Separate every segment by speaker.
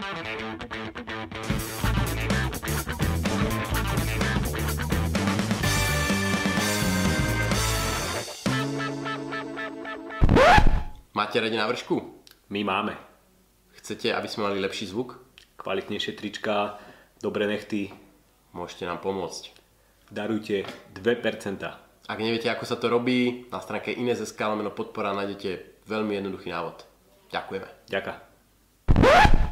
Speaker 1: Máte radi návršku?
Speaker 2: My máme.
Speaker 1: Chcete, aby sme mali lepší zvuk?
Speaker 2: Kvalitnejšie trička, dobré nechty.
Speaker 1: Môžete nám pomôcť.
Speaker 2: Darujte 2%.
Speaker 1: Ak neviete, ako sa to robí, na stránke Ines.sk podpora nájdete veľmi jednoduchý návod. Ďakujeme.
Speaker 2: Ďaká.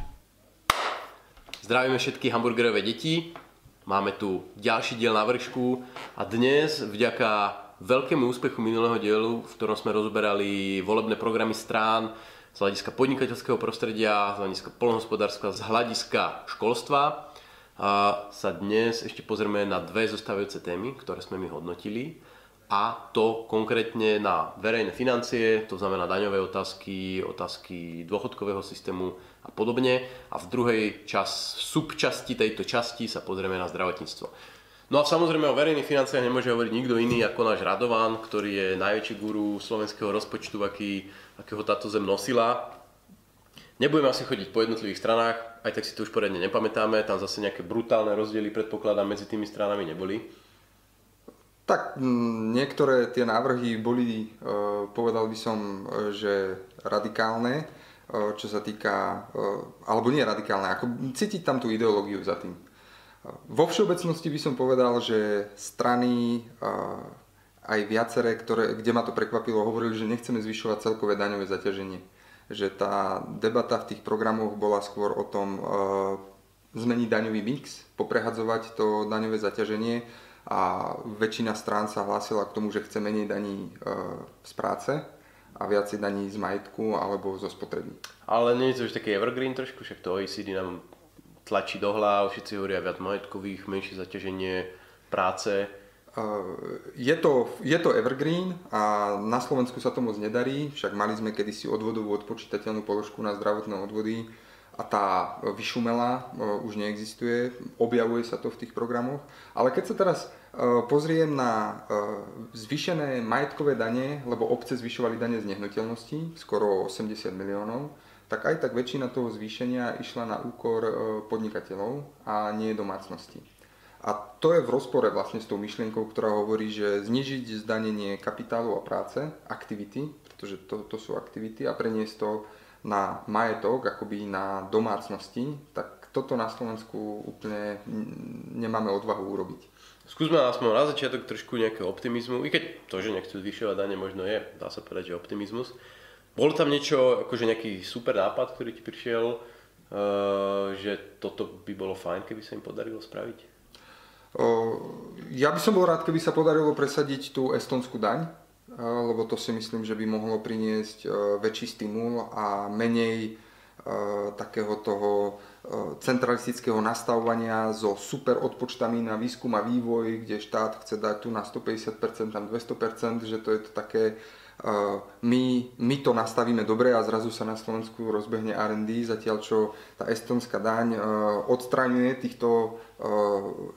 Speaker 1: Zdravíme všetky hamburgerové deti. Máme tu ďalší diel na vršku a dnes vďaka veľkému úspechu minulého dielu, v ktorom sme rozoberali volebné programy strán z hľadiska podnikateľského prostredia, z hľadiska polnohospodárstva, z hľadiska školstva. A sa dnes ešte pozrieme na dve zostávajúce témy, ktoré sme my hodnotili a to konkrétne na verejné financie, to znamená daňové otázky, otázky dôchodkového systému a podobne. A v druhej čas, subčasti tejto časti sa pozrieme na zdravotníctvo. No a samozrejme o verejných financiách nemôže hovoriť nikto iný ako náš Radovan, ktorý je najväčší guru slovenského rozpočtu, aký, akého táto zem nosila. Nebudeme asi chodiť po jednotlivých stranách, aj tak si to už poriadne nepamätáme, tam zase nejaké brutálne rozdiely predpokladám medzi tými stranami neboli.
Speaker 3: Tak niektoré tie návrhy boli, e, povedal by som, e, že radikálne, e, čo sa týka, alebo nie radikálne, ako cítiť tam tú ideológiu za tým. Vo všeobecnosti by som povedal, že strany aj viaceré, ktoré, kde ma to prekvapilo, hovorili, že nechceme zvyšovať celkové daňové zaťaženie. Že tá debata v tých programoch bola skôr o tom zmeniť daňový mix, poprehadzovať to daňové zaťaženie a väčšina strán sa hlásila k tomu, že chce menej daní z práce a viacej daní z majetku alebo zo spotreby.
Speaker 1: Ale nie je to už taký evergreen trošku, však to OECD nám tlačí do hlav, všetci hovoria viac majetkových, menšie zaťaženie práce.
Speaker 3: Je to, je to evergreen a na Slovensku sa to moc nedarí, však mali sme kedysi odvodovú odpočítateľnú položku na zdravotné odvody a tá vyšumela, už neexistuje, objavuje sa to v tých programoch. Ale keď sa teraz pozriem na zvýšené majetkové dane, lebo obce zvyšovali dane z nehnuteľností, skoro 80 miliónov, tak aj tak väčšina toho zvýšenia išla na úkor e, podnikateľov a nie domácnosti. A to je v rozpore vlastne s tou myšlienkou, ktorá hovorí, že znižiť zdanenie kapitálu a práce, aktivity, pretože to, to sú aktivity a preniesť to na majetok, akoby na domácnosti, tak toto na Slovensku úplne nemáme odvahu urobiť.
Speaker 1: Skúsme aspoň na začiatok trošku nejakého optimizmu, i keď to, že nechcú zvyšovať dane, možno je, dá sa povedať, že optimizmus. Bolo tam niečo, akože nejaký super nápad, ktorý ti prišiel, uh, že toto by bolo fajn, keby sa im podarilo spraviť?
Speaker 3: Ja by som bol rád, keby sa podarilo presadiť tú estonskú daň, lebo to si myslím, že by mohlo priniesť väčší stimul a menej takého toho centralistického nastavovania so super odpočtami na výskum a vývoj, kde štát chce dať tu na 150%, tam 200%, že to je to také my, my to nastavíme dobre a zrazu sa na Slovensku rozbehne R&D, zatiaľ čo tá estonská daň odstraňuje týchto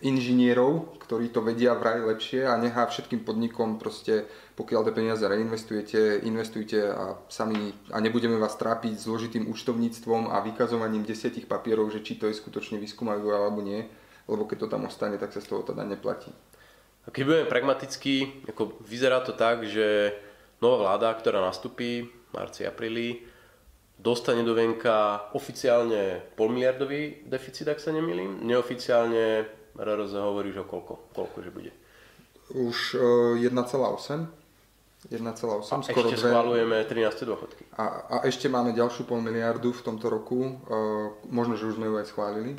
Speaker 3: inžinierov, ktorí to vedia vraj lepšie a nechá všetkým podnikom proste, pokiaľ tie peniaze reinvestujete, investujte a sami a nebudeme vás trápiť zložitým účtovníctvom a vykazovaním desiatich papierov, že či to je skutočne výskum alebo nie, lebo keď to tam ostane, tak sa z toho teda neplatí.
Speaker 1: A keď budeme pragmatickí, ako vyzerá to tak, že nová vláda, ktorá nastupí v marci, apríli, dostane do venka oficiálne polmiliardový deficit, ak sa nemýlim. Neoficiálne RRZ hovorí, že o koľko, koľko že bude.
Speaker 3: Už uh, 1,8. 1,8,
Speaker 1: a skoro ešte 2. schválujeme 13 dôchodky.
Speaker 3: A, a ešte máme ďalšiu pol miliardu v tomto roku. Uh, možno, že už sme ju aj schválili.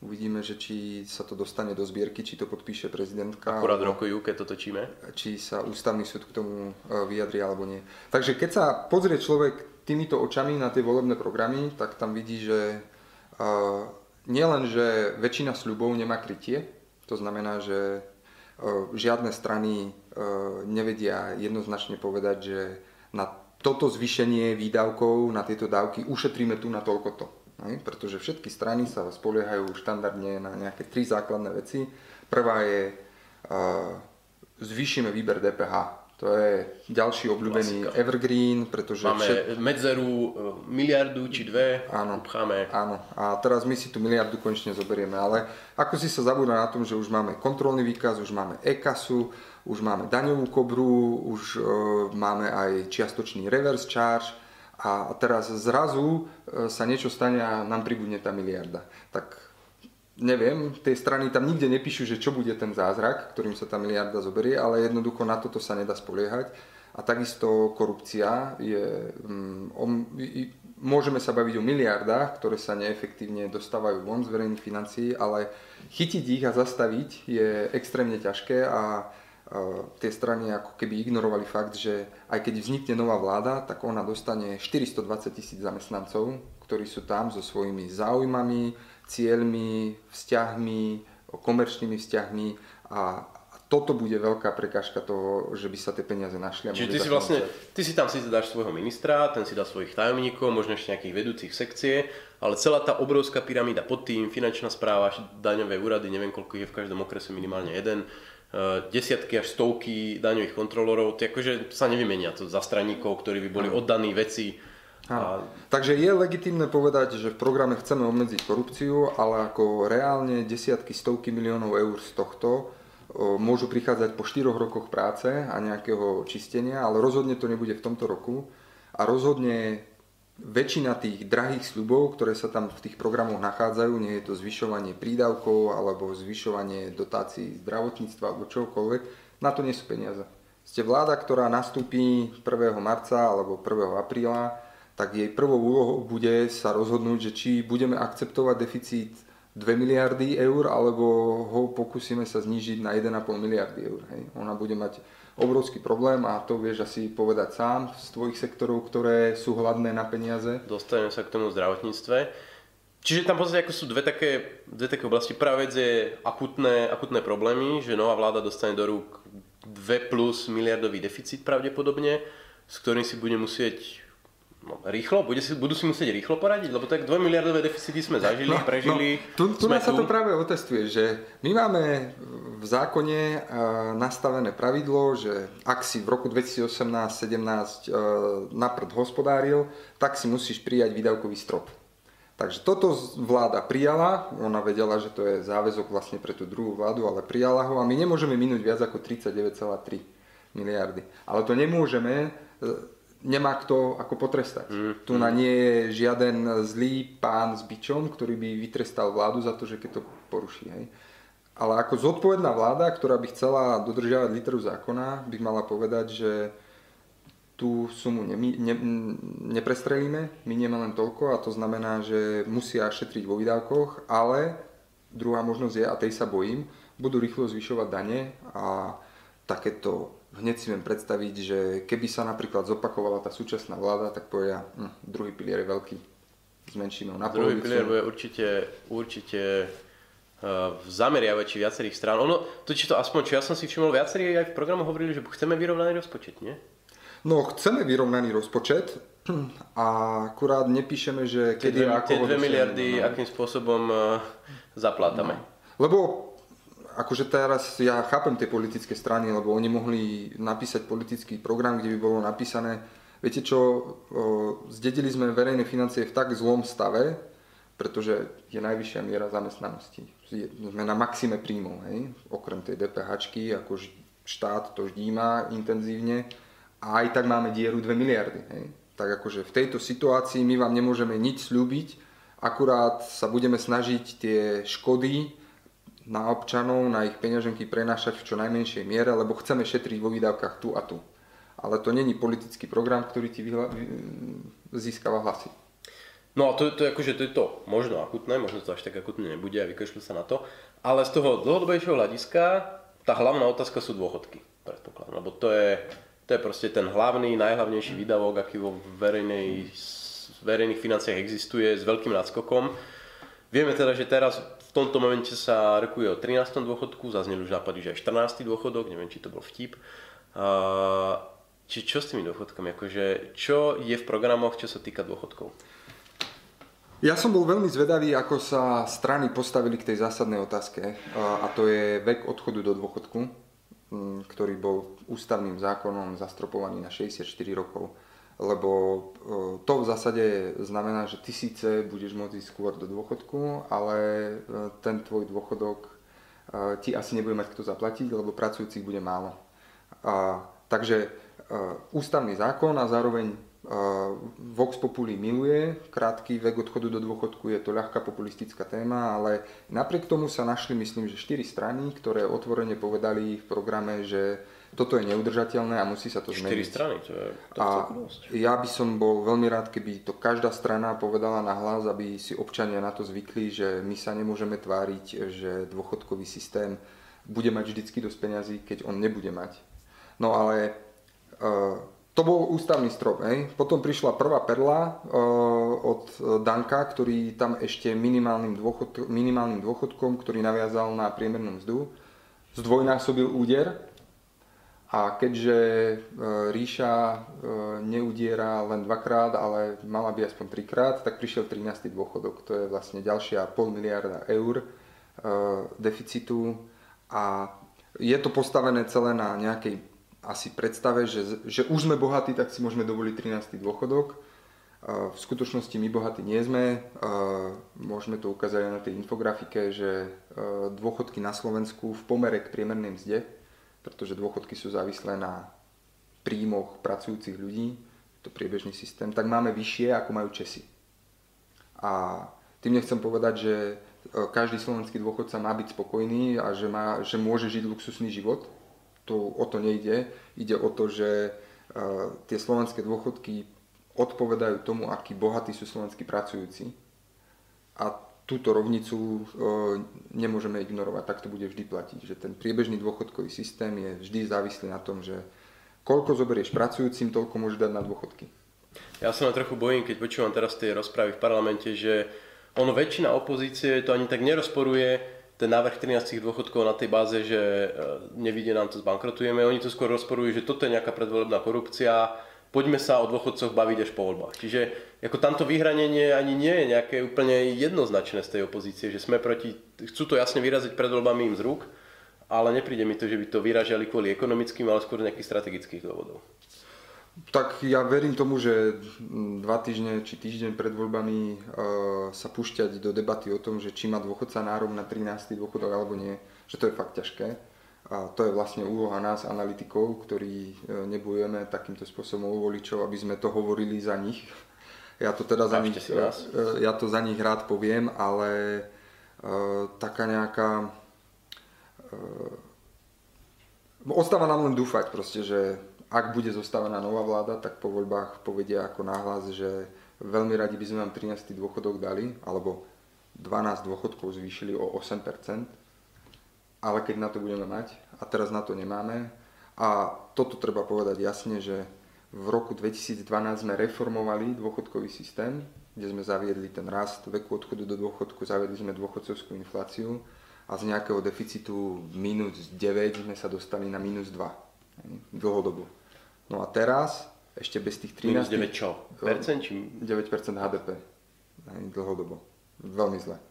Speaker 3: Uvidíme, že či sa to dostane do zbierky, či to podpíše prezidentka.
Speaker 1: Akurát rokujú, keď to točíme.
Speaker 3: Či sa ústavný súd k tomu e, vyjadri alebo nie. Takže keď sa pozrie človek týmito očami na tie volebné programy, tak tam vidí, že uh, nielen, že väčšina sľubov nemá krytie, to znamená, že žiadne strany uh, nevedia jednoznačne povedať, že na toto zvýšenie výdavkov, na tieto dávky ušetríme tu na toľko to. Pretože všetky strany sa spoliehajú štandardne na nejaké tri základné veci. Prvá je, uh, zvýšime výber DPH, To je ďalší obľúbený
Speaker 1: Klasika.
Speaker 3: evergreen, pretože...
Speaker 1: Máme
Speaker 3: všet-
Speaker 1: medzeru e, miliardu či dve,
Speaker 3: Áno.
Speaker 1: upcháme.
Speaker 3: Áno, a teraz my si tú miliardu konečne zoberieme, ale ako si sa zabúda na tom, že už máme kontrolný výkaz, už máme e-kasu, už máme daňovú kobru, už e, máme aj čiastočný reverse charge a teraz zrazu e, sa niečo stane a nám pribudne tá miliarda. Tak neviem, tie strany tam nikde nepíšu, že čo bude ten zázrak, ktorým sa tá miliarda zoberie, ale jednoducho na toto sa nedá spoliehať. A takisto korupcia je... Mm, o, i- i- môžeme sa baviť o miliardách, ktoré sa neefektívne dostávajú von z verejných financií, ale chytiť ich a zastaviť je extrémne ťažké a e, tie strany ako keby ignorovali fakt, že aj keď vznikne nová vláda, tak ona dostane 420 tisíc zamestnancov, ktorí sú tam so svojimi záujmami, cieľmi, vzťahmi, komerčnými vzťahmi a toto bude veľká prekážka toho, že by sa tie peniaze našli.
Speaker 1: Čiže ty si vlastne, ty si tam síce dáš svojho ministra, ten si dá svojich tajomníkov, možno ešte nejakých vedúcich sekcie, ale celá tá obrovská pyramída pod tým, finančná správa, daňové úrady, neviem koľko je v každom okrese minimálne jeden, eh, desiatky až stovky daňových kontrolorov, to akože sa nevymenia to za straníkov, ktorí by boli oddaní veci. A.
Speaker 3: Takže je legitimné povedať, že v programe chceme obmedziť korupciu, ale ako reálne desiatky, stovky miliónov eur z tohto môžu prichádzať po 4 rokoch práce a nejakého čistenia, ale rozhodne to nebude v tomto roku a rozhodne väčšina tých drahých sľubov, ktoré sa tam v tých programoch nachádzajú, nie je to zvyšovanie prídavkov alebo zvyšovanie dotácií zdravotníctva alebo čokoľvek, na to nie sú peniaze. Ste vláda, ktorá nastúpi 1. marca alebo 1. apríla, tak jej prvou úlohou bude sa rozhodnúť, že či budeme akceptovať deficit 2 miliardy eur, alebo ho pokúsime sa znížiť na 1,5 miliardy eur. Hej. Ona bude mať obrovský problém a to vieš asi povedať sám z tvojich sektorov, ktoré sú hladné na peniaze.
Speaker 1: dostaneme sa k tomu zdravotníctve. Čiže tam v podstate ako sú dve také, dve také oblasti. Prvá vec je akutné, akutné problémy, že nová vláda dostane do rúk 2 plus miliardový deficit pravdepodobne, s ktorým si bude musieť no, rýchlo, bude si, budú si musieť rýchlo poradiť, lebo tak 2 miliardové deficity sme zažili, no, prežili.
Speaker 3: No, tu tu
Speaker 1: sme
Speaker 3: sa to práve otestuje, že my máme v zákone eh, nastavené pravidlo, že ak si v roku 2018-17 na prd hospodáril, tak si musíš prijať výdavkový strop. Takže toto vláda prijala, ona vedela, že to je záväzok vlastne pre tú druhú vládu, ale prijala ho a my nemôžeme minúť viac ako 39,3 miliardy. Ale to nemôžeme, e, nemá kto ako potrestať.
Speaker 1: Mm,
Speaker 3: Tu na nie je žiaden zlý pán s bičom, ktorý by vytrestal vládu za to, že keď to poruší. Hej. Ale ako zodpovedná vláda, ktorá by chcela dodržiavať literu zákona, by mala povedať, že tú sumu ne, ne, neprestrelíme, minieme len toľko a to znamená, že musia šetriť vo výdavkoch, ale druhá možnosť je, a tej sa bojím, budú rýchlo zvyšovať dane a takéto hneď si viem predstaviť, že keby sa napríklad zopakovala tá súčasná vláda, tak povedia, hm, druhý pilier je veľký, zmenšíme ho na
Speaker 1: Druhý
Speaker 3: polovicu.
Speaker 1: pilier bude určite, určite uh, v zameriavači viacerých strán. Ono, to či to aspoň, čo ja som si všimol, viacerí aj v programu hovorili, že chceme vyrovnaný rozpočet, nie?
Speaker 3: No, chceme vyrovnaný rozpočet a akurát nepíšeme, že
Speaker 1: Tie
Speaker 3: kedy a ako
Speaker 1: tie
Speaker 3: ho
Speaker 1: dve
Speaker 3: dosiahneme,
Speaker 1: miliardy,
Speaker 3: no.
Speaker 1: akým spôsobom uh, zaplátame.
Speaker 3: Lebo akože teraz ja chápem tie politické strany, lebo oni mohli napísať politický program, kde by bolo napísané, viete čo, zdedili sme verejné financie v tak zlom stave, pretože je najvyššia miera zamestnanosti. Sme na maxime príjmov, hej? okrem tej DPHčky, ako štát to ždíma intenzívne a aj tak máme dieru 2 miliardy. Hej? Tak akože v tejto situácii my vám nemôžeme nič slúbiť, akurát sa budeme snažiť tie škody na občanov, na ich peňaženky prenášať v čo najmenšej miere, lebo chceme šetriť vo výdavkách tu a tu. Ale to není politický program, ktorý ti vyhla- vy- získava hlasy.
Speaker 1: No a to, to, akože, to je to možno akutné, možno to až tak akutné nebude a vykašľú sa na to. Ale z toho dlhodobejšieho hľadiska tá hlavná otázka sú dôchodky, predpokladám. Lebo to je, to je proste ten hlavný, najhlavnejší výdavok, aký vo verejnej, verejných financiách existuje s veľkým náskokom. Vieme teda, že teraz tomto momente sa rokuje o 13. dôchodku, zazneli už nápady, že aj 14. dôchodok, neviem, či to bol vtip. A, či čo s tými dôchodkami? Akože, čo je v programoch, čo sa týka dôchodkov?
Speaker 3: Ja som bol veľmi zvedavý, ako sa strany postavili k tej zásadnej otázke a to je vek odchodu do dôchodku. ktorý bol ústavným zákonom zastropovaný na 64 rokov. Lebo e, to v zásade znamená, že ty síce budeš môcť ísť skôr do dôchodku, ale e, ten tvoj dôchodok ti asi nebude mať kto zaplatiť, lebo pracujúcich bude málo. A, takže ústavný zákon a zároveň Vox Populi miluje krátky vek odchodu do dôchodku, je to ľahká populistická téma, ale napriek tomu sa našli, myslím, že 4 strany, ktoré otvorene povedali v programe, že toto je neudržateľné a musí sa to zmeniť.
Speaker 1: 4 strany, to je to
Speaker 3: A ja by som bol veľmi rád, keby to každá strana povedala na hlas, aby si občania na to zvykli, že my sa nemôžeme tváriť, že dôchodkový systém bude mať vždycky dosť peňazí, keď on nebude mať. No ale uh, to bol ústavný strop. Hej. Potom prišla prvá perla uh, od Danka, ktorý tam ešte minimálnym, dôchod, minimálnym dôchodkom, ktorý naviazal na priemernú mzdu, zdvojnásobil úder. A keďže uh, Ríša uh, neudiera len dvakrát, ale mala by aspoň trikrát, tak prišiel 13. dôchodok. To je vlastne ďalšia pol miliarda eur uh, deficitu. A je to postavené celé na nejakej asi predstave, že, že už sme bohatí, tak si môžeme dovoliť 13. dôchodok. V skutočnosti my bohatí nie sme. Môžeme to ukázať aj na tej infografike, že dôchodky na Slovensku v pomere k priemernej mzde, pretože dôchodky sú závislé na príjmoch pracujúcich ľudí, to priebežný systém, tak máme vyššie ako majú Česi. A tým nechcem povedať, že každý slovenský dôchodca má byť spokojný a že, má, že môže žiť luxusný život, to, o to nejde. Ide o to, že uh, tie slovenské dôchodky odpovedajú tomu, akí bohatí sú slovenskí pracujúci. A túto rovnicu uh, nemôžeme ignorovať, tak to bude vždy platiť. Že ten priebežný dôchodkový systém je vždy závislý na tom, že koľko zoberieš pracujúcim, toľko môžeš dať na dôchodky.
Speaker 1: Ja sa len trochu bojím, keď počúvam teraz tie rozprávy v parlamente, že ono väčšina opozície to ani tak nerozporuje, ten návrh 13 dôchodkov na tej báze, že e, nevidie nám to zbankrotujeme. Oni to skôr rozporujú, že toto je nejaká predvolebná korupcia, poďme sa o dôchodcoch baviť až po voľbách. Čiže ako tamto vyhranenie ani nie je nejaké úplne jednoznačné z tej opozície, že sme proti, chcú to jasne vyraziť pred voľbami im z rúk, ale nepríde mi to, že by to vyražali kvôli ekonomickým, ale skôr nejakých strategických dôvodov.
Speaker 3: Tak ja verím tomu, že dva týždne či týždeň pred voľbami e, sa púšťať do debaty o tom, že či má dôchodca nárok na 13. dôchodok alebo nie, že to je fakt ťažké. A to je vlastne úloha nás, analytikov, ktorí e, nebojujeme takýmto spôsobom u voličov, aby sme to hovorili za nich. Ja to teda za nich, e, ja to za nich rád poviem, ale uh, taká nejaká... Uh, ostáva nám len dúfať proste, že ak bude zostavená nová vláda, tak po voľbách povedia ako náhlas, že veľmi radi by sme vám 13. dôchodok dali, alebo 12 dôchodkov zvýšili o 8%, ale keď na to budeme mať, a teraz na to nemáme, a toto treba povedať jasne, že v roku 2012 sme reformovali dôchodkový systém, kde sme zaviedli ten rast veku odchodu do dôchodku, zaviedli sme dôchodcovskú infláciu a z nejakého deficitu minus 9 sme sa dostali na minus 2 dlhodobo. No a teraz, ešte bez tých 13...
Speaker 1: Minus 9 čo? Percent? Či...
Speaker 3: 9% HDP. Dlhodobo. Veľmi zle.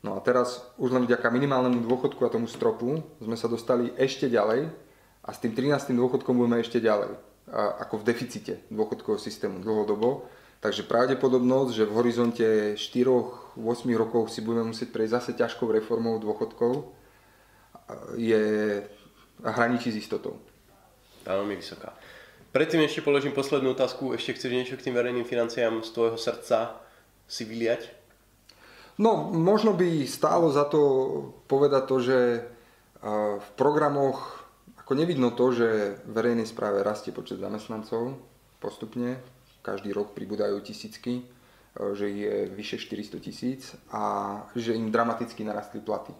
Speaker 3: No a teraz už len vďaka minimálnemu dôchodku a tomu stropu sme sa dostali ešte ďalej a s tým 13. dôchodkom budeme ešte ďalej. A ako v deficite dôchodkového systému dlhodobo. Takže pravdepodobnosť, že v horizonte 4-8 rokov si budeme musieť prejsť zase ťažkou reformou dôchodkov, je hraničí s istotou.
Speaker 1: Veľmi vysoká. Predtým ešte položím poslednú otázku. Ešte chceš niečo k tým verejným financiám z tvojho srdca si vyliať?
Speaker 3: No, možno by stálo za to povedať to, že v programoch ako nevidno to, že v verejnej správe rastie počet zamestnancov postupne. Každý rok pribúdajú tisícky, že je vyše 400 tisíc a že im dramaticky narastli platy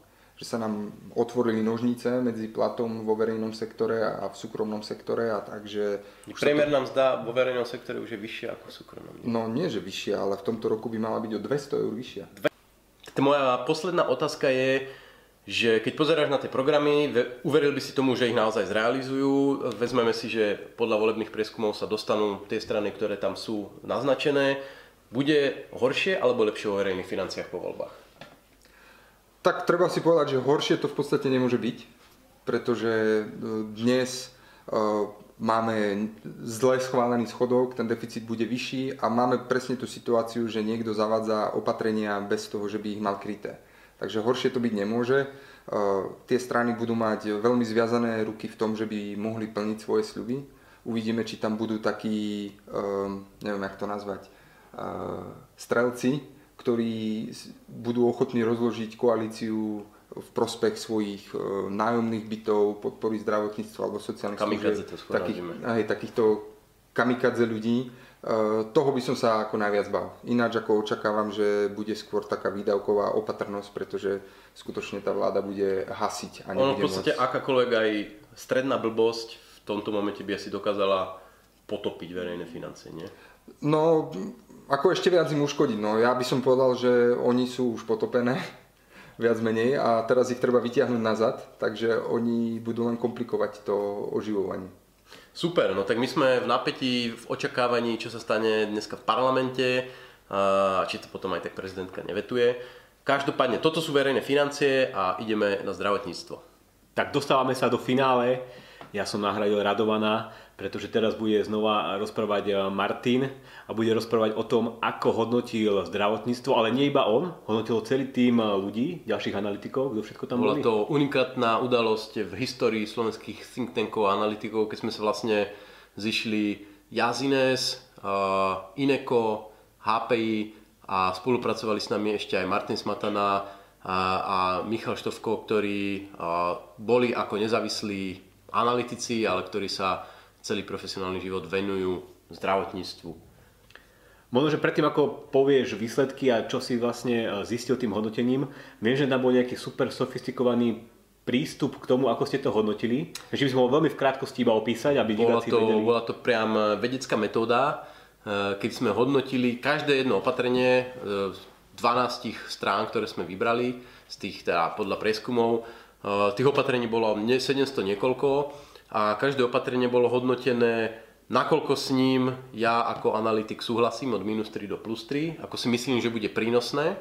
Speaker 3: že sa nám otvorili nožnice medzi platom vo verejnom sektore a v súkromnom sektore a takže...
Speaker 1: Priemerná to... mzda vo verejnom sektore už je vyššia ako v súkromnom.
Speaker 3: No nie, že vyššia, ale v tomto roku by mala byť o 200 eur vyššia.
Speaker 1: Moja posledná otázka je, že keď pozeráš na tie programy, uveril by si tomu, že ich naozaj zrealizujú. Vezmeme si, že podľa volebných prieskumov sa dostanú tie strany, ktoré tam sú naznačené. Bude horšie alebo lepšie o verejných financiách po voľbách?
Speaker 3: Tak treba si povedať, že horšie to v podstate nemôže byť, pretože dnes máme zle schválený schodok, ten deficit bude vyšší a máme presne tú situáciu, že niekto zavádza opatrenia bez toho, že by ich mal kryté. Takže horšie to byť nemôže. Tie strany budú mať veľmi zviazané ruky v tom, že by mohli plniť svoje sľuby. Uvidíme, či tam budú takí, neviem, jak to nazvať, strelci, ktorí budú ochotní rozložiť koalíciu v prospech svojich e, nájomných bytov, podpory zdravotníctva alebo sociálnych služieb. Takých, aj, takýchto kamikadze ľudí. E, toho by som sa ako najviac bal. Ináč ako očakávam, že bude skôr taká výdavková opatrnosť, pretože skutočne tá vláda bude hasiť. A
Speaker 1: ono v podstate môcť... akákoľvek aj stredná blbosť v tomto momente by asi dokázala potopiť verejné financie, nie?
Speaker 3: No, ako ešte viac im uškodiť. No, ja by som povedal, že oni sú už potopené viac menej a teraz ich treba vytiahnuť nazad, takže oni budú len komplikovať to oživovanie.
Speaker 1: Super, no tak my sme v napätí, v očakávaní, čo sa stane dneska v parlamente, a či to potom aj tak prezidentka nevetuje. Každopádne, toto sú verejné financie a ideme na zdravotníctvo.
Speaker 2: Tak dostávame sa do finále. Ja som nahradil Radovana pretože teraz bude znova rozprávať eh, Martin a bude rozprávať o tom, ako hodnotil zdravotníctvo, ale nie iba on, hodnotil celý tým eh, ľudí, ďalších analytikov, kto všetko tam
Speaker 1: Bola boli. to unikátna udalosť v histórii slovenských think tankov a analytikov, keď sme sa vlastne zišli Jazines, eh, Ineko, HPI a spolupracovali s nami ešte aj Martin Smatana a, a Michal Štovko, ktorí boli ako nezávislí analytici, ale ktorí sa celý profesionálny život venujú zdravotníctvu.
Speaker 2: Možno, že predtým, ako povieš výsledky a čo si vlastne e, zistil tým hodnotením, viem, že tam bol nejaký super sofistikovaný prístup k tomu, ako ste to hodnotili. Takže by sme mohli veľmi v krátkosti iba opísať, aby
Speaker 1: bola to,
Speaker 2: vedeli.
Speaker 1: Bola to priam e, vedecká metóda, e, keď sme hodnotili každé jedno opatrenie z 12 strán, ktoré sme vybrali, z tých teda podľa prieskumov. Tých opatrení bolo 700 niekoľko a každé opatrenie bolo hodnotené, nakoľko s ním ja ako analytik súhlasím od minus 3 do plus 3, ako si myslím, že bude prínosné e,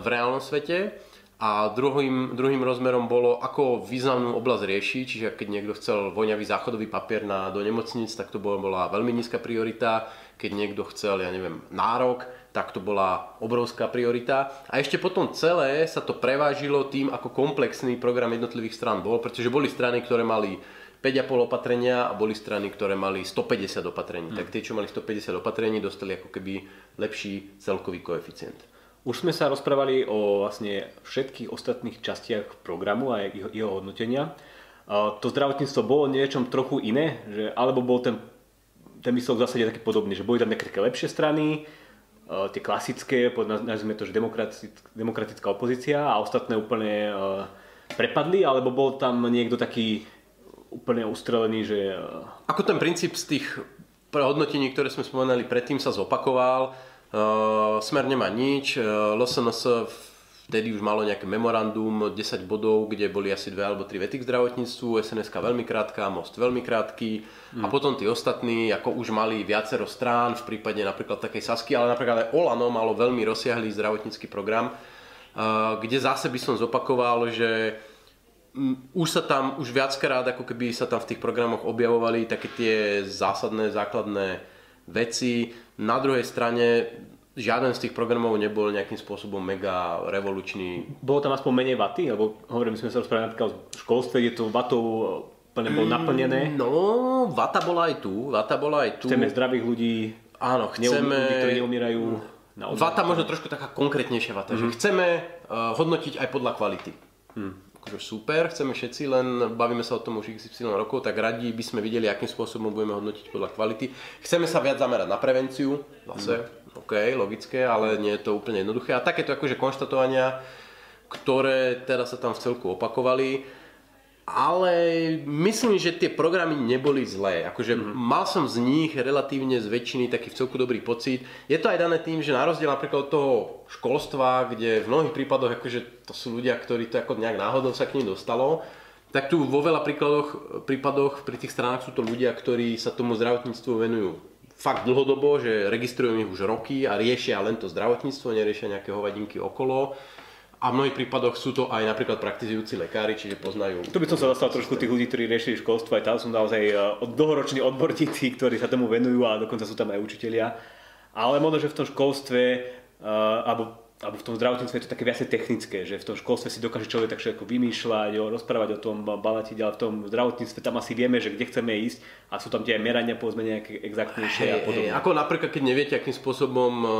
Speaker 1: v reálnom svete. A druhým, druhým rozmerom bolo, ako významnú oblasť rieši, čiže keď niekto chcel voňavý záchodový papier na, do nemocnic, tak to bola veľmi nízka priorita. Keď niekto chcel, ja neviem, nárok, tak to bola obrovská priorita. A ešte potom celé sa to prevážilo tým, ako komplexný program jednotlivých strán bol, pretože boli strany, ktoré mali 5,5 opatrenia a boli strany, ktoré mali 150 opatrení. Hmm. Tak tie, čo mali 150 opatrení, dostali ako keby lepší celkový koeficient.
Speaker 2: Už sme sa rozprávali o vlastne všetkých ostatných častiach programu a jeho, jeho hodnotenia. To zdravotníctvo bolo niečom trochu iné, že, alebo bol ten, ten výsledok v zásade taký podobný, že boli tam nejaké také lepšie strany, tie klasické, nazvime to, že demokratická opozícia a ostatné úplne prepadli, alebo bol tam niekto taký úplne ustrelený, že...
Speaker 1: Eh, Ako ten princíp z tých hodnotení, ktoré sme spomenali predtým, sa zopakoval. Uh, Smer nemá nič, uh, LSNS vtedy už malo nejaké memorandum 10 bodov, kde boli asi dve alebo tri vety k zdravotníctvu, sns veľmi krátka, Most veľmi krátky mm. a potom tí ostatní ako už mali viacero strán v prípade napríklad takej Sasky, ale napríklad aj Olano malo veľmi rozsiahlý zdravotnícky program, kde zase by som zopakoval, že už sa tam, už viackrát ako keby sa tam v tých programoch objavovali také tie zásadné, základné veci. Na druhej strane žiaden z tých programov nebol nejakým spôsobom mega revolučný.
Speaker 2: Bolo tam aspoň menej vaty? Lebo hovorím, sme sa rozprávali napríklad o školstve, kde to vatou plne bolo mm, naplnené.
Speaker 1: No, vata bola aj tu, vata bola aj tu.
Speaker 2: Chceme zdravých ľudí,
Speaker 1: Áno, chceme...
Speaker 2: ľudí, ktorí neumierajú.
Speaker 1: Na vata možno trošku taká konkrétnejšia vata, mm-hmm. že mhm. chceme uh, hodnotiť aj podľa kvality. Mm akože super, chceme všetci, len bavíme sa o tom už XY rokov, tak radi by sme videli, akým spôsobom budeme hodnotiť podľa kvality. Chceme sa viac zamerať na prevenciu, zase, mm. OK, logické, ale nie je to úplne jednoduché. A takéto akože konštatovania, ktoré teda sa tam v celku opakovali, ale myslím, že tie programy neboli zlé. Akože mm-hmm. mal som z nich relatívne z väčšiny taký v celku dobrý pocit. Je to aj dané tým, že na rozdiel napríklad od toho školstva, kde v mnohých prípadoch akože to sú ľudia, ktorí to ako nejak náhodou sa k ním dostalo, tak tu vo veľa príkladoch, prípadoch pri tých stranách sú to ľudia, ktorí sa tomu zdravotníctvu venujú fakt dlhodobo, že registrujú ich už roky a riešia len to zdravotníctvo, neriešia nejaké hovadinky okolo a v mnohých prípadoch sú to aj napríklad praktizujúci lekári, čiže poznajú.
Speaker 2: Tu by som sa dostal trošku tých ľudí, ktorí riešili školstvo, aj tam sú naozaj eh, dlhoroční odborníci, ktorí sa tomu venujú a dokonca sú tam aj učitelia. Ale možno, že v tom školstve, uh, alebo alebo v tom zdravotníctve je to také viacej technické, že v tom školstve si dokáže človek tak všetko vymýšľať, jo, rozprávať o tom, balatiť, ale v tom zdravotníctve tam asi vieme, že kde chceme ísť a sú tam tie aj merania povedzme nejaké exaktnejšie hey, a podobne.
Speaker 1: Hey, ako napríklad, keď neviete, akým spôsobom uh,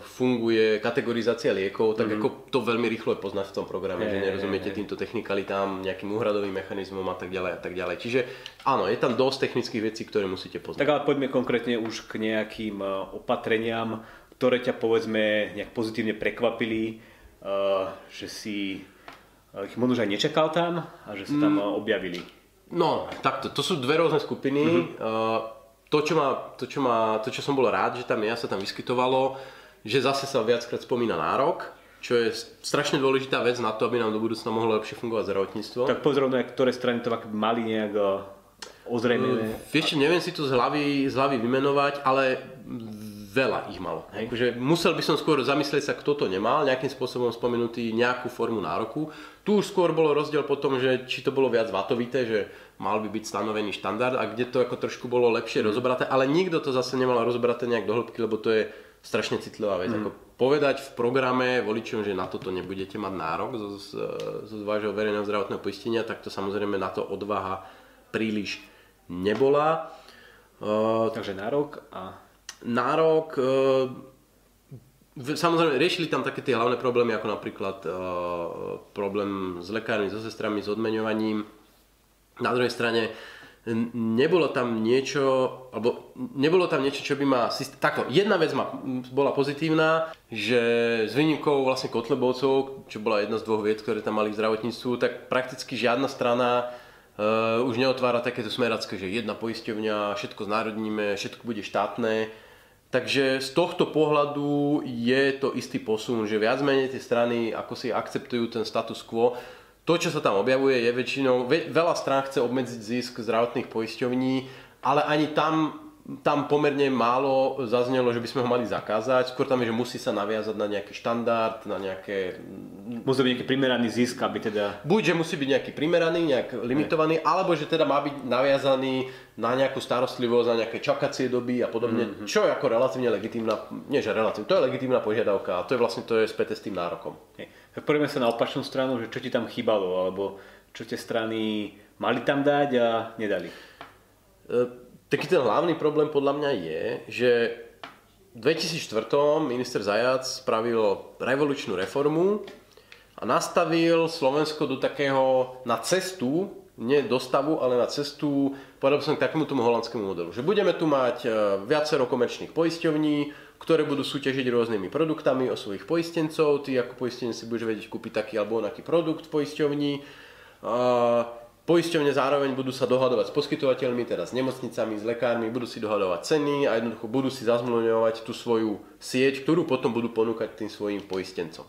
Speaker 1: funguje kategorizácia liekov, tak mm-hmm. ako to veľmi rýchlo je poznať v tom programe, hey, že nerozumiete hey, týmto technikalitám, nejakým úhradovým mechanizmom a tak ďalej a tak ďalej. Čiže áno, je tam dosť technických vecí, ktoré musíte poznať.
Speaker 2: Tak ale poďme konkrétne už k nejakým opatreniam, ktoré ťa povedzme nejak pozitívne prekvapili, uh, že si uh, ich možno aj nečakal tam a že sa tam mm. objavili?
Speaker 1: No, takto, to sú dve rôzne skupiny. Mm-hmm. To, čo ma, to, čo ma, to, čo som bol rád, že tam ja sa tam vyskytovalo, že zase sa viackrát spomína nárok, čo je strašne dôležitá vec na to, aby nám do budúcna mohlo lepšie fungovať zdravotníctvo.
Speaker 2: Tak pozor, ktoré strany to mali nejak ozrejmené.
Speaker 1: Vieš, neviem si to z hlavy, z hlavy vymenovať, ale veľa ich malo. Hej. Akože musel by som skôr zamyslieť sa, kto to nemal, nejakým spôsobom spomenutý nejakú formu nároku. Tu už skôr bolo rozdiel po tom, že či to bolo viac vatovité, že mal by byť stanovený štandard a kde to ako trošku bolo lepšie rozobraté, ale nikto to zase nemal rozobraté nejak do hĺbky, lebo to je strašne citlivá vec. Mm. Ako povedať v programe voličom, že na toto nebudete mať nárok zo, z, zo vášho verejného zdravotného poistenia, tak to samozrejme na to odvaha príliš nebola.
Speaker 2: Uh, Takže nárok a
Speaker 1: nárok, e, samozrejme riešili tam také tie hlavné problémy, ako napríklad e, problém s lekármi, so sestrami, s odmeňovaním. Na druhej strane nebolo tam niečo, alebo nebolo tam niečo, čo by ma... Takto, jedna vec ma, bola pozitívna, že s výnimkou vlastne Kotlebovcov, čo bola jedna z dvoch vied, ktoré tam mali v zdravotníctvu, tak prakticky žiadna strana uh, už neotvára takéto smeracké, že jedna poisťovňa, všetko znárodníme, všetko bude štátne Takže z tohto pohľadu je to istý posun, že viac menej tie strany ako si akceptujú ten status quo. To, čo sa tam objavuje, je väčšinou, veľa strán chce obmedziť zisk zdravotných poisťovní, ale ani tam tam pomerne málo zaznelo, že by sme ho mali zakázať. Skôr tam je, že musí sa naviazať na nejaký štandard, na nejaké...
Speaker 2: Musí byť nejaký primeraný zisk, aby teda...
Speaker 1: Buď, že musí byť nejaký primeraný, nejak limitovaný, ne. alebo že teda má byť naviazaný na nejakú starostlivosť, na nejaké čakacie doby a podobne, mm-hmm. čo je ako relatívne legitímna, nie že relatívne, to je legitímna požiadavka a to je vlastne to je späté s tým nárokom.
Speaker 2: Tak poďme sa na opačnú stranu, že čo ti tam chýbalo, alebo čo tie strany mali tam dať a nedali.
Speaker 1: E- taký ten hlavný problém podľa mňa je, že v 2004 minister Zajac spravil revolučnú reformu a nastavil Slovensko do takého na cestu, nie do stavu, ale na cestu, povedal som k takému tomu holandskému modelu. Že budeme tu mať e, viacero komerčných poisťovní, ktoré budú súťažiť rôznymi produktami o svojich poistencov. Ty ako poistenec si budeš vedieť kúpiť taký alebo onaký produkt v poisťovni. Poisťovne zároveň budú sa dohadovať s poskytovateľmi, teda s nemocnicami, s lekármi, budú si dohadovať ceny a jednoducho budú si zazmluvňovať tú svoju sieť, ktorú potom budú ponúkať tým svojim poistencom.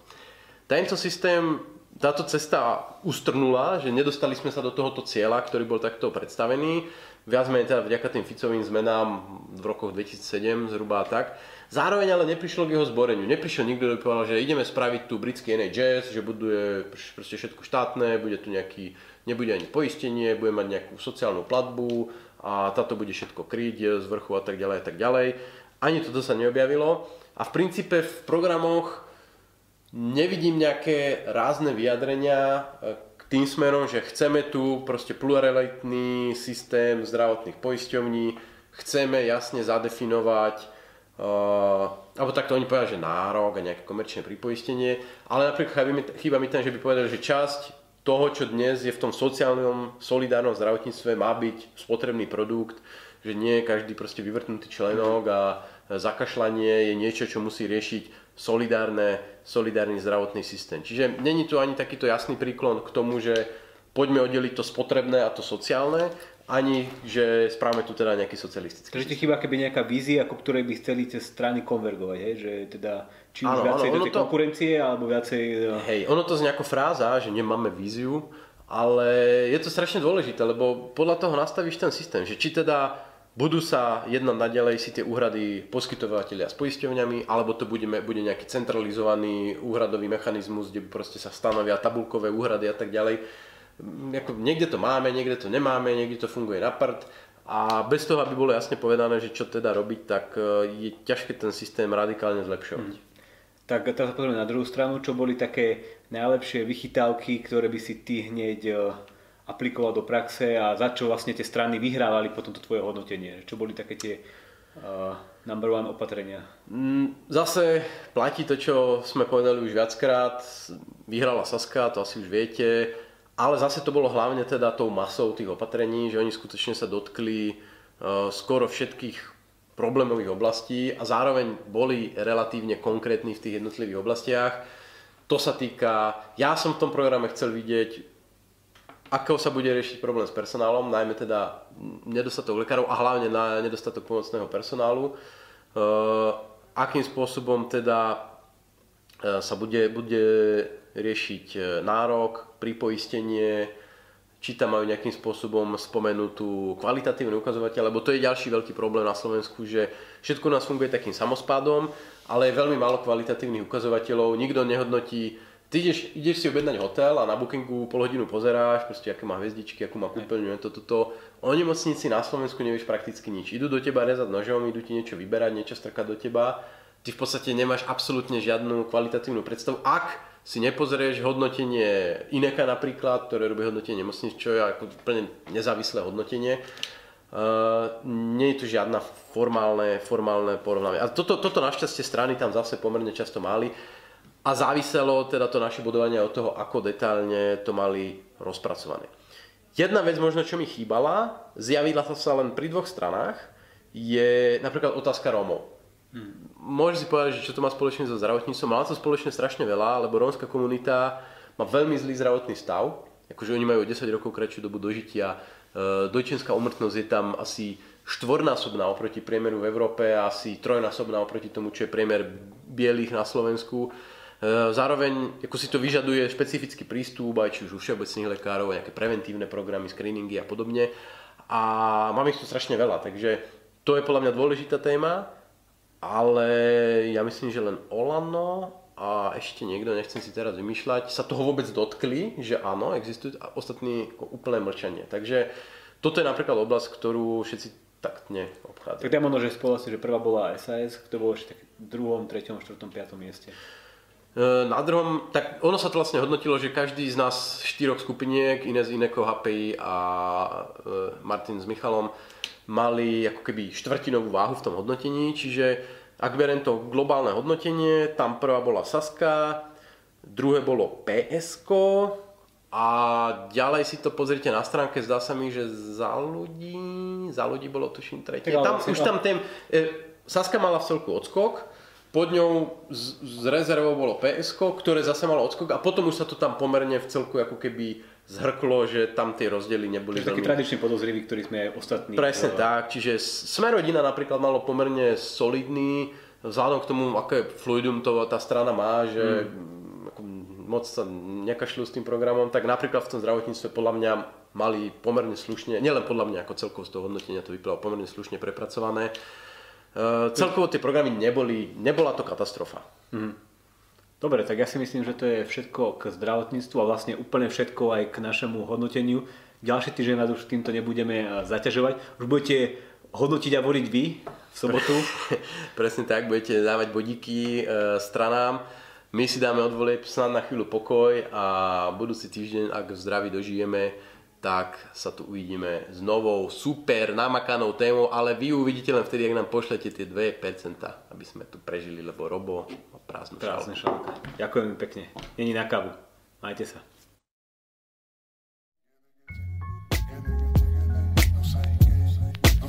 Speaker 1: Tento systém, táto cesta ustrnula, že nedostali sme sa do tohoto cieľa, ktorý bol takto predstavený. Viac menej teda vďaka tým Ficovým zmenám v rokoch 2007 zhruba tak. Zároveň ale neprišlo k jeho zboreniu. Neprišiel nikto, kto povedal, že ideme spraviť tu britský NHS, že buduje proste všetko štátne, bude tu nejaký nebude ani poistenie, bude mať nejakú sociálnu platbu a táto bude všetko kryť z vrchu a tak ďalej a tak ďalej. Ani toto sa neobjavilo a v princípe v programoch nevidím nejaké rázne vyjadrenia e, k tým smerom, že chceme tu proste pluralitný systém zdravotných poisťovní, chceme jasne zadefinovať Uh, alebo takto oni povedali, že nárok a nejaké komerčné pripoistenie, ale napríklad chýba mi, ten, že by povedali, že časť toho, čo dnes je v tom sociálnom, solidárnom zdravotníctve, má byť spotrebný produkt, že nie je každý proste vyvrtnutý členok a zakašľanie je niečo, čo musí riešiť solidárne, solidárny zdravotný systém. Čiže není tu ani takýto jasný príklon k tomu, že poďme oddeliť to spotrebné a to sociálne, ani že správame tu teda nejaký socialistický.
Speaker 2: Takže ti chýba keby nejaká vízia, ako ktorej by chceli tie strany konvergovať, hej? že teda či už viacej áno, do tej to... konkurencie, alebo viacej...
Speaker 1: No. Hej, ono to znie ako fráza, že nemáme víziu, ale je to strašne dôležité, lebo podľa toho nastavíš ten systém, že či teda budú sa jednať naďalej si tie úhrady poskytovateľia s poisťovňami, alebo to budeme, bude nejaký centralizovaný úhradový mechanizmus, kde proste sa stanovia tabulkové úhrady a tak ďalej. Jako, niekde to máme, niekde to nemáme, niekde to funguje na prd. A bez toho, aby bolo jasne povedané, že čo teda robiť, tak e, je ťažké ten systém radikálne zlepšovať. Hmm.
Speaker 2: Tak teraz pozrieme na druhú stranu, čo boli také najlepšie vychytávky, ktoré by si ty hneď e, aplikoval do praxe a za čo vlastne tie strany vyhrávali potom to tvoje hodnotenie? Čo boli také tie uh, number one opatrenia?
Speaker 1: Mm, zase platí to, čo sme povedali už viackrát. Vyhrala Saska, to asi už viete. Ale zase to bolo hlavne teda tou masou tých opatrení, že oni skutočne sa dotkli uh, skoro všetkých problémových oblastí a zároveň boli relatívne konkrétni v tých jednotlivých oblastiach. To sa týka, ja som v tom programe chcel vidieť ako sa bude riešiť problém s personálom, najmä teda nedostatok lekárov a hlavne na nedostatok pomocného personálu. Uh, akým spôsobom teda uh, sa bude, bude riešiť uh, nárok, pripoistenie, či tam majú nejakým spôsobom spomenutú kvalitatívne ukazovateľ, lebo to je ďalší veľký problém na Slovensku, že všetko nás funguje takým samospádom, ale je veľmi málo kvalitatívnych ukazovateľov, nikto nehodnotí Ty ideš, ideš si objednať hotel a na bookingu pol hodinu pozeráš, proste aké má hviezdičky, akú má kúpeľňu, toto, toto. O nemocnici na Slovensku nevieš prakticky nič. Idú do teba rezať nožom, idú ti niečo vyberať, niečo strkať do teba. Ty v podstate nemáš absolútne žiadnu kvalitatívnu predstavu. Ak si nepozrieš hodnotenie Ineka napríklad, ktoré robí hodnotenie nemocnic, čo je ako úplne nezávislé hodnotenie, Uh, nie je tu žiadna formálne, formálne porovnanie. A toto, toto našťastie strany tam zase pomerne často mali a záviselo teda to naše budovanie od toho, ako detailne to mali rozpracované. Jedna vec možno, čo mi chýbala, zjavila sa len pri dvoch stranách, je napríklad otázka Rómov. Hmm. Môžeš si povedať, že čo to má spoločne so zdravotníctvom, má to spoločne strašne veľa, lebo rómska komunita má veľmi zlý zdravotný stav, akože oni majú 10 rokov kratšiu dobu dožitia, e, dojčenská umrtnosť je tam asi štvornásobná oproti priemeru v Európe a asi trojnásobná oproti tomu, čo je priemer bielých na Slovensku. E, zároveň ako si to vyžaduje špecifický prístup, aj či už u všeobecných lekárov, nejaké preventívne programy, screeningy a podobne. A mám ich tu strašne veľa, takže to je podľa mňa dôležitá téma, ale ja myslím, že len Olano a ešte niekto, nechcem si teraz vymýšľať, sa toho vôbec dotkli, že áno, existuje a ostatní úplné mlčanie. Takže toto je napríklad oblasť, ktorú všetci tak neobchádzajú.
Speaker 2: Tak možno, že spolu že prvá bola SAS, kto bol ešte v druhom, treťom, štvrtom, piatom mieste.
Speaker 1: E, na druhom, tak ono sa to vlastne hodnotilo, že každý z nás štyroch skupiniek, Ines Ineko, HPI a e, Martin s Michalom, mali ako keby štvrtinovú váhu v tom hodnotení, čiže ak beriem to globálne hodnotenie, tam prvá bola Saska, druhé bolo PSK a ďalej si to pozrite na stránke, zdá sa mi, že za ľudí, za ľudí bolo tuším tretie. Tam, už tam ten, e, Saska mala v celku odskok, pod ňou z, z rezervou bolo PSK, ktoré zase malo odskok a potom už sa to tam pomerne v celku ako keby zhrklo, že tam tie rozdiely neboli
Speaker 2: Čiže veľmi... taký tradičný podozrivý, ktorý sme aj ostatní.
Speaker 1: Presne uh... tak, čiže Sme rodina napríklad malo pomerne solidný, vzhľadom k tomu, aké fluidum to tá strana má, že hmm. moc sa nekašľú s tým programom, tak napríklad v tom zdravotníctve podľa mňa mali pomerne slušne, nielen podľa mňa ako celkovo z toho hodnotenia to vyplalo pomerne slušne prepracované. Uh, celkovo tie programy neboli, nebola to katastrofa. Mm.
Speaker 2: Dobre, tak ja si myslím, že to je všetko k zdravotníctvu a vlastne úplne všetko aj k našemu hodnoteniu. Ďalší týždeň nás už týmto nebudeme eh, zaťažovať. Už budete hodnotiť a voliť vy v sobotu.
Speaker 1: Presne tak, budete dávať bodíky e, stranám. My si dáme od snad na chvíľu pokoj a budúci týždeň, ak zdraví dožijeme, tak sa tu uvidíme s novou super namakanou témou, ale vy uvidíte len vtedy, ak nám pošlete tie 2%, aby sme tu prežili, lebo Robo má prázdnu
Speaker 2: Prázdne šalku. šalka. Ďakujem pekne. Není na kávu. Majte sa. No